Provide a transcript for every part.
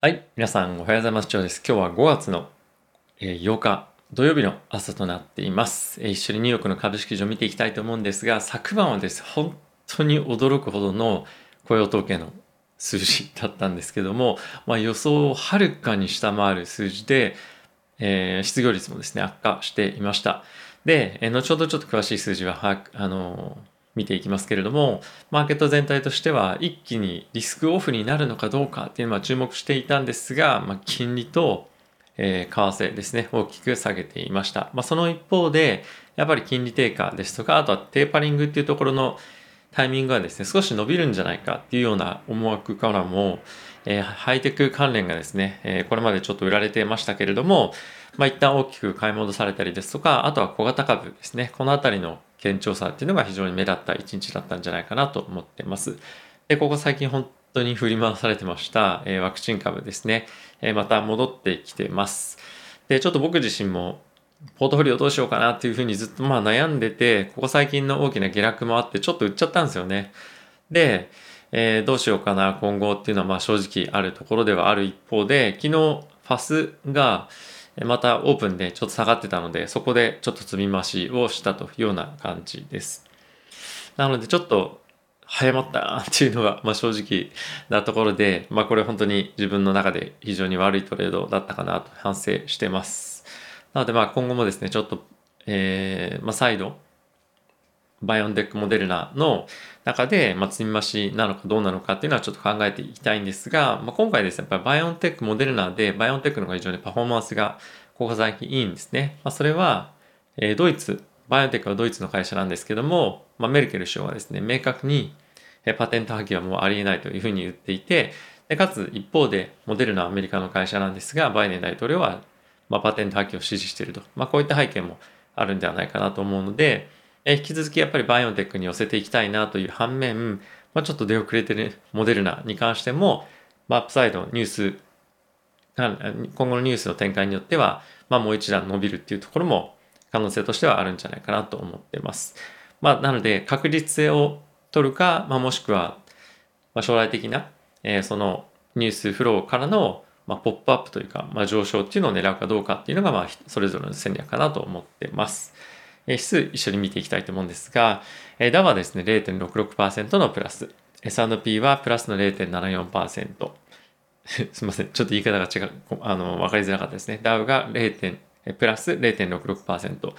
はい。皆さん、おはようございます。長です。今日は5月の8日土曜日の朝となっています。一緒にニューヨークの株式市場を見ていきたいと思うんですが、昨晩はです、本当に驚くほどの雇用統計の数字だったんですけども、まあ、予想をはるかに下回る数字で、えー、失業率もですね、悪化していました。で、後ほどちょっと詳しい数字は、あの見ていきますけれども、マーケット全体としては一気にリスクオフになるのかどうかっていうのは注目していたんですが、まあ、金利と、えー、為替ですね、大きく下げていました。まあ、その一方で、やっぱり金利低下ですとか、あとはテーパリングっていうところのタイミングがですね、少し伸びるんじゃないかっていうような思惑からも、えー、ハイテク関連がですね、えー、これまでちょっと売られてましたけれども、まあ、一旦大きく買い戻されたりですとか、あとは小型株ですね、このあたりの堅調さっていうのが非常に目立った一日だったんじゃないかなと思ってます。で、ここ最近本当に振り回されてました、えー、ワクチン株ですね、えー、また戻ってきてます。で、ちょっと僕自身もポートフォリオどうしようかなっていうふうにずっとまあ悩んでて、ここ最近の大きな下落もあってちょっと売っちゃったんですよね。で、えー、どうしようかな今後っていうのはまあ正直あるところではある一方で、昨日ファスが、またオープンでちょっと下がってたので、そこでちょっと積み増しをしたというような感じです。なのでちょっと早まったっていうのが、まあ、正直なところで、まあこれ本当に自分の中で非常に悪いトレードだったかなと反省してます。なのでまあ今後もですね、ちょっと、えー、まあ再度、バイオンテックモデルナの中で、まあ、積み増しなのかどうなのかっていうのはちょっと考えていきたいんですが、まあ、今回ですね、やっぱりバイオンテックモデルナで、バイオンテックの方が非常にパフォーマンスがここ最近いいんですね。まあ、それは、えー、ドイツ、バイオンテックはドイツの会社なんですけども、まあ、メルケル首相はですね、明確に、えー、パテント破棄はもうありえないというふうに言っていて、でかつ一方で、モデルナはアメリカの会社なんですが、バイデン大統領は、まあ、パテント破棄を支持していると。まあ、こういった背景もあるんではないかなと思うので、え引き続きやっぱりバイオンテックに寄せていきたいなという反面、まあ、ちょっと出遅れてるモデルナに関しても、まあ、アップサイドニュース、今後のニュースの展開によっては、まあ、もう一段伸びるっていうところも可能性としてはあるんじゃないかなと思ってます。まあ、なので確実性を取るか、まあ、もしくは、ま、将来的な、えー、そのニュースフローからの、ま、ポップアップというか、ま、上昇っていうのを狙うかどうかっていうのが、まあ、それぞれの戦略かなと思ってます。指数一緒に見ていきたいと思うんですが、ダはですね、0.66%のプラス。S&P はプラスの0.74%。すみません。ちょっと言い方が違う、あの、わかりづらかったですね。ダウが 0. プラス0.66%。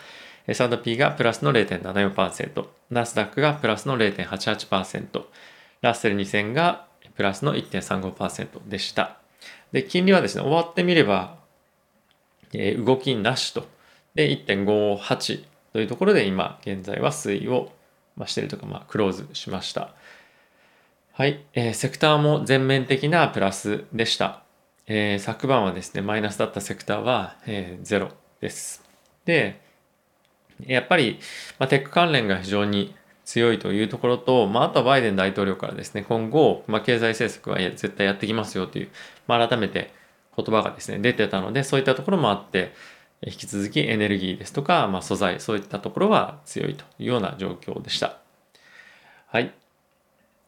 S&P がプラスの0.74%。ナスダックがプラスの0.88%。ラッセル2000がプラスの1.35%でした。で、金利はですね、終わってみれば、えー、動きなしと。で、1.58というところで今現在は推移をしているとか、まあ、クローズしました。はい、えー、セクターも全面的なプラスでした。えー、昨晩はですね、マイナスだったセクターは、えー、ゼロです。で、やっぱり、まあ、テック関連が非常に強いというところと、まあ、あとはバイデン大統領からですね、今後、まあ、経済政策は絶対やってきますよという、まあ、改めて言葉がですね、出てたので、そういったところもあって、引き続きエネルギーですとか、まあ、素材、そういったところは強いというような状況でした。はい。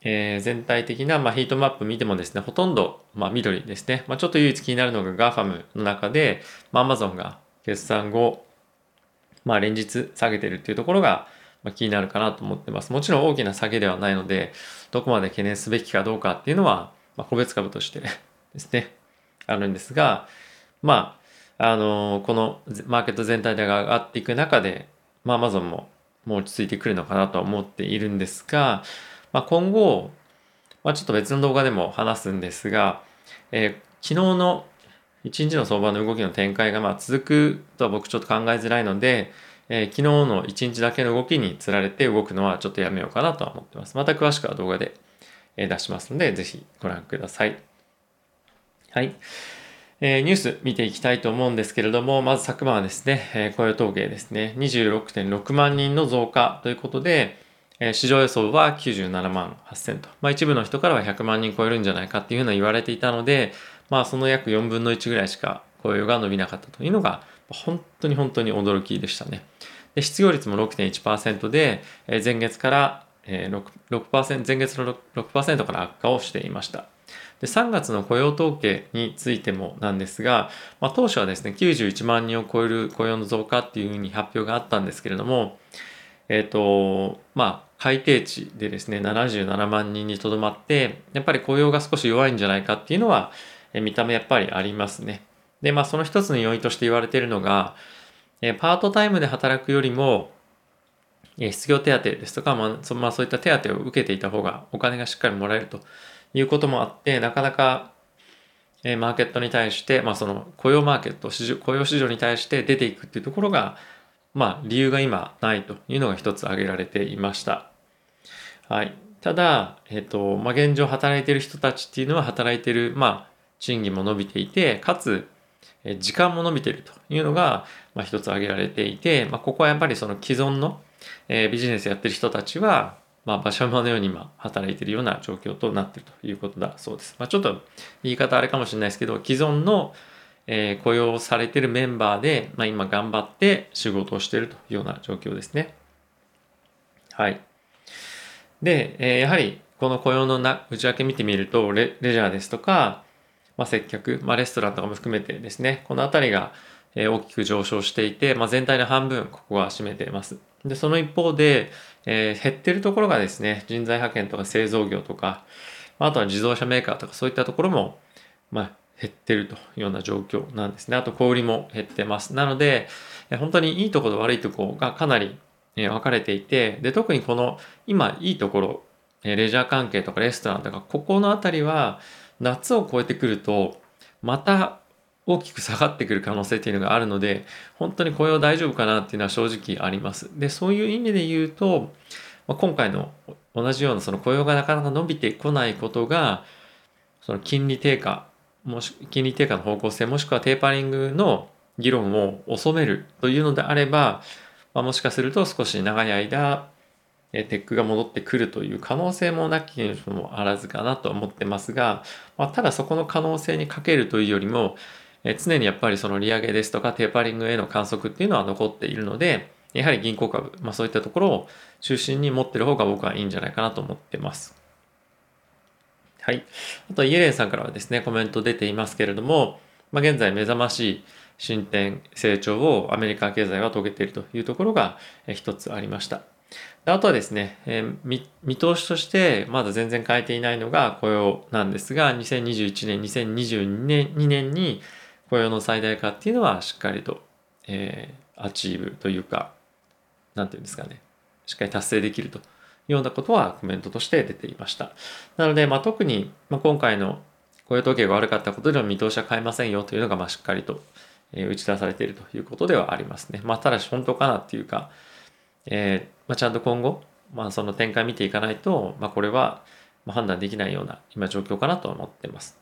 えー、全体的な、まあ、ヒートマップ見てもですね、ほとんど、まあ、緑ですね。まあ、ちょっと唯一気になるのが GAFAM の中で、まあ、Amazon が決算後、まあ、連日下げてるっていうところが、まあ、気になるかなと思ってます。もちろん大きな下げではないので、どこまで懸念すべきかどうかっていうのは、まあ、個別株としてですね、あるんですが、まあ、あの、このマーケット全体で上がっていく中で、まあ、アマゾンももう落ち着いてくるのかなとは思っているんですが、まあ、今後、まあ、ちょっと別の動画でも話すんですが、えー、昨日の一日の相場の動きの展開がまあ続くとは僕ちょっと考えづらいので、えー、昨日の一日だけの動きにつられて動くのはちょっとやめようかなとは思ってます。また詳しくは動画で出しますので、ぜひご覧ください。はい。えー、ニュース見ていきたいと思うんですけれども、まず昨晩はですね、えー、雇用統計ですね、26.6万人の増加ということで、えー、市場予想は97万8000と、まあ、一部の人からは100万人超えるんじゃないかっていうふうな言われていたので、まあ、その約4分の1ぐらいしか雇用が伸びなかったというのが、本当に本当に驚きでしたね。で失業率も6.1%で、えー、前月から、えー、6%, 前月の 6%, から悪化をしていました。で3月の雇用統計についてもなんですが、まあ、当初はですね91万人を超える雇用の増加っていうふうに発表があったんですけれどもえっ、ー、とまあ改定値でですね77万人にとどまってやっぱり雇用が少し弱いんじゃないかっていうのは見た目やっぱりありますね。でまあその一つの要因として言われているのがパートタイムで働くよりも失業手当ですとか、まあそまあ、そういった手当を受けていた方がお金がしっかりもらえるということもあって、なかなかマーケットに対して、まあ、その雇用マーケット、市場雇用市場に対して出ていくっていうところが、まあ、理由が今ないというのが一つ挙げられていました。はい。ただ、えっ、と、まあ、現状働いている人たちっていうのは働いている、まあ、賃金も伸びていて、かつ、時間も伸びているというのが、まあ、一つ挙げられていて、まあ、ここはやっぱりその既存の、えー、ビジネスやってる人たちは、まあ、馬車馬のように今働いているような状況となっているということだそうです。まあ、ちょっと言い方あれかもしれないですけど、既存の、えー、雇用されているメンバーで、まあ、今頑張って仕事をしているというような状況ですね。はい。で、えー、やはりこの雇用のな内訳見てみるとレ、レジャーですとか、まあ、接客、まあ、レストランとかも含めてですね、このあたりが大きく上昇していて、まあ、全体の半分、ここが占めています。で、その一方で、えー、減ってるところがですね、人材派遣とか製造業とか、あとは自動車メーカーとかそういったところも、まあ、減ってるというような状況なんですね。あと小売りも減ってます。なので、本当にいいところと悪いところがかなり分かれていて、で、特にこの今いいところ、レジャー関係とかレストランとか、ここのあたりは夏を超えてくると、また大きく下がってくる可能性っていうのがあるので、本当に雇用大丈夫かなっていうのは正直あります。で、そういう意味で言うと、まあ、今回の同じようなその雇用がなかなか伸びてこないことが、その金利低下、もし金利低下の方向性、もしくはテーパリングの議論を遅めるというのであれば、まあ、もしかすると少し長い間、テックが戻ってくるという可能性もなきにもあらずかなと思ってますが、まあ、ただそこの可能性にかけるというよりも、え常にやっぱりその利上げですとかテーパリングへの観測っていうのは残っているので、やはり銀行株、まあそういったところを中心に持ってる方が僕はいいんじゃないかなと思ってます。はい。あと、イエレンさんからはですね、コメント出ていますけれども、まあ、現在目覚ましい進展、成長をアメリカ経済は遂げているというところが一つありました。あとはですね、えー、見通しとしてまだ全然変えていないのが雇用なんですが、2021年、2022年 ,2 年に雇用の最大化っていうのはしっかりと、えー、アチーブというか、なんていうんですかね、しっかり達成できるというようなことはコメントとして出ていました。なので、まあ、特に、まあ、今回の雇用統計が悪かったことでは見通しは変えませんよというのが、まあ、しっかりとえ打ち出されているということではありますね。まあ、ただし本当かなっていうか、えーまあ、ちゃんと今後、まあ、その展開見ていかないと、まあ、これは判断できないような今状況かなと思ってます。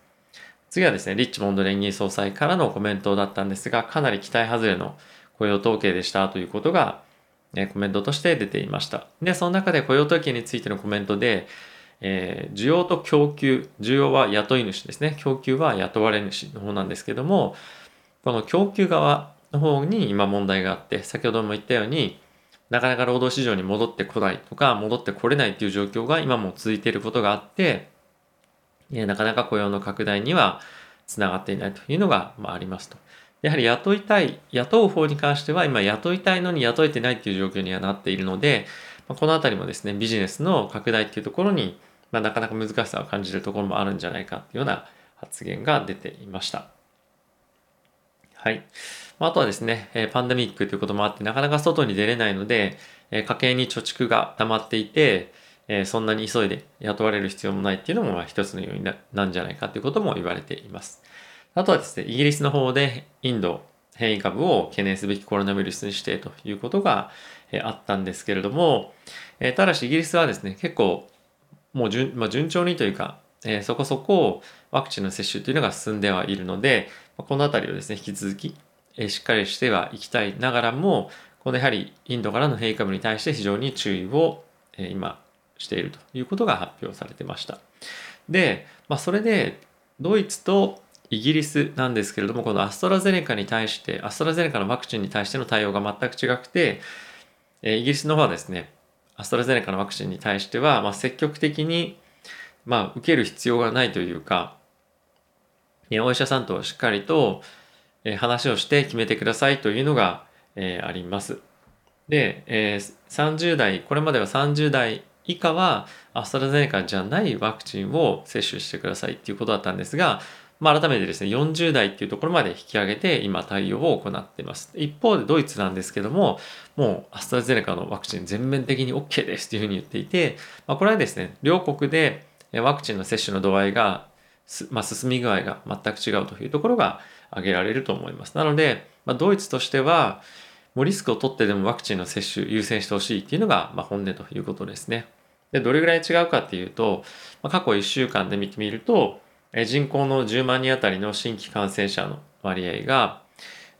次はですね、リッチモンド連銀総裁からのコメントだったんですが、かなり期待外れの雇用統計でしたということが、えコメントとして出ていました。で、その中で雇用統計についてのコメントで、えー、需要と供給、需要は雇い主ですね、供給は雇われ主の方なんですけども、この供給側の方に今問題があって、先ほども言ったように、なかなか労働市場に戻ってこないとか、戻ってこれないっていう状況が今も続いていることがあって、なかなか雇用の拡大にはつながっていないというのが、まあ、ありますと。やはり雇いたい、雇う方に関しては今雇いたいのに雇えてないっていう状況にはなっているので、ま、このあたりもですね、ビジネスの拡大っていうところに、まあ、なかなか難しさを感じるところもあるんじゃないかっていうような発言が出ていました。はい。あとはですね、パンデミックということもあって、なかなか外に出れないので、家計に貯蓄が溜まっていて、えそんなに急いで雇われる必要もないっていうのもまあ一つの要因なんじゃないかということも言われています。あとはですね、イギリスの方でインド変異株を懸念すべきコロナウイルスにしてということがえあったんですけれどもえ、ただしイギリスはですね、結構もう順,、まあ、順調にというか、えそこそこワクチンの接種というのが進んではいるので、このあたりをですね、引き続きえしっかりしてはいきたいながらも、このやはりインドからの変異株に対して非常に注意をえ今しているということが発表されてました。で、まあ、それでドイツとイギリスなんですけれども、このアストラゼネカに対して、アストラゼネカのワクチンに対しての対応が全く違くて、イギリスの方はですね、アストラゼネカのワクチンに対しては、まあ、積極的に、まあ、受ける必要がないというか、お医者さんとしっかりと、話をして決めてくださいというのが、あります。で、30代、これまでは30代以下はアストラゼネカじゃないワクチンを接種してくださいっていうことだったんですが、まあ、改めてですね、40代っていうところまで引き上げて今対応を行っています。一方でドイツなんですけども、もうアストラゼネカのワクチン全面的に OK ですというふうに言っていて、まあ、これはですね、両国でワクチンの接種の度合いが、まあ、進み具合が全く違うというところが挙げられると思います。なので、まあ、ドイツとしては、もうリスクを取ってでもワクチンの接種優先してほしいっていうのが、まあ、本音ということですね。で、どれぐらい違うかっていうと、まあ、過去1週間で見てみると、え人口の10万人あたりの新規感染者の割合が、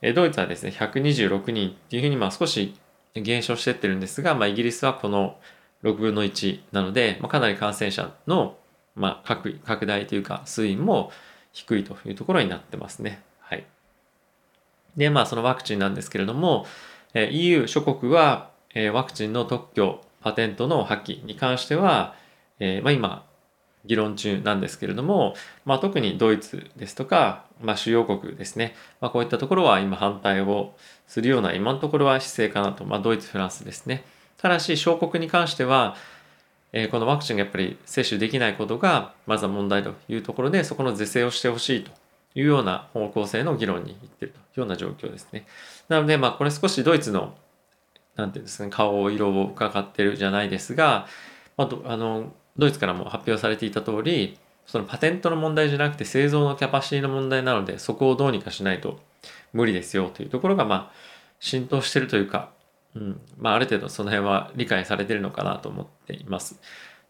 えドイツはですね、126人っていうふうにまあ少し減少してってるんですが、まあ、イギリスはこの6分の1なので、まあ、かなり感染者の、まあ、拡拡大というか推移も低いというところになってますね。はい。で、まあそのワクチンなんですけれども、え EU 諸国はえワクチンの特許、パテントの破棄に関しては、えまあ今、議論中なんですけれども、まあ、特にドイツですとか、まあ、主要国ですね、まあ、こういったところは今反対をするような今のところは姿勢かなと、まあ、ドイツフランスですね。ただし小国に関しては、えー、このワクチンがやっぱり接種できないことがまずは問題というところでそこの是正をしてほしいというような方向性の議論にいっているというような状況ですね。なのでまあこれ少しドイツのなんていうんですかね顔色を伺ってるじゃないですが、まあ、あのドイツからも発表されていた通りそのパテントの問題じゃなくて製造のキャパシティの問題なのでそこをどうにかしないと無理ですよというところがまあ浸透してるというか、うんまあ、ある程度その辺は理解されてるのかなと思っています。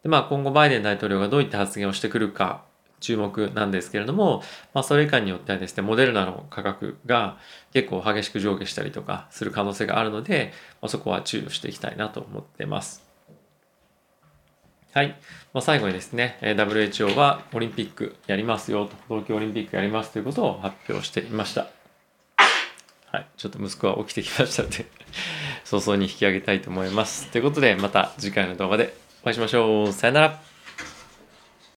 でまあ、今後バイデン大統領がどういった発言をしてくるか注目なんですけれども、まあ、それ以下によってはですねモデルナの価格が結構激しく上下したりとかする可能性があるので、まあ、そこは注意をしていきたいなと思ってます。はい。まあ、最後にですね、WHO はオリンピックやりますよと、東京オリンピックやりますということを発表していました。はい。ちょっと息子は起きてきましたので早々に引き上げたいと思います。ということで、また次回の動画でお会いしましょう。さよなら。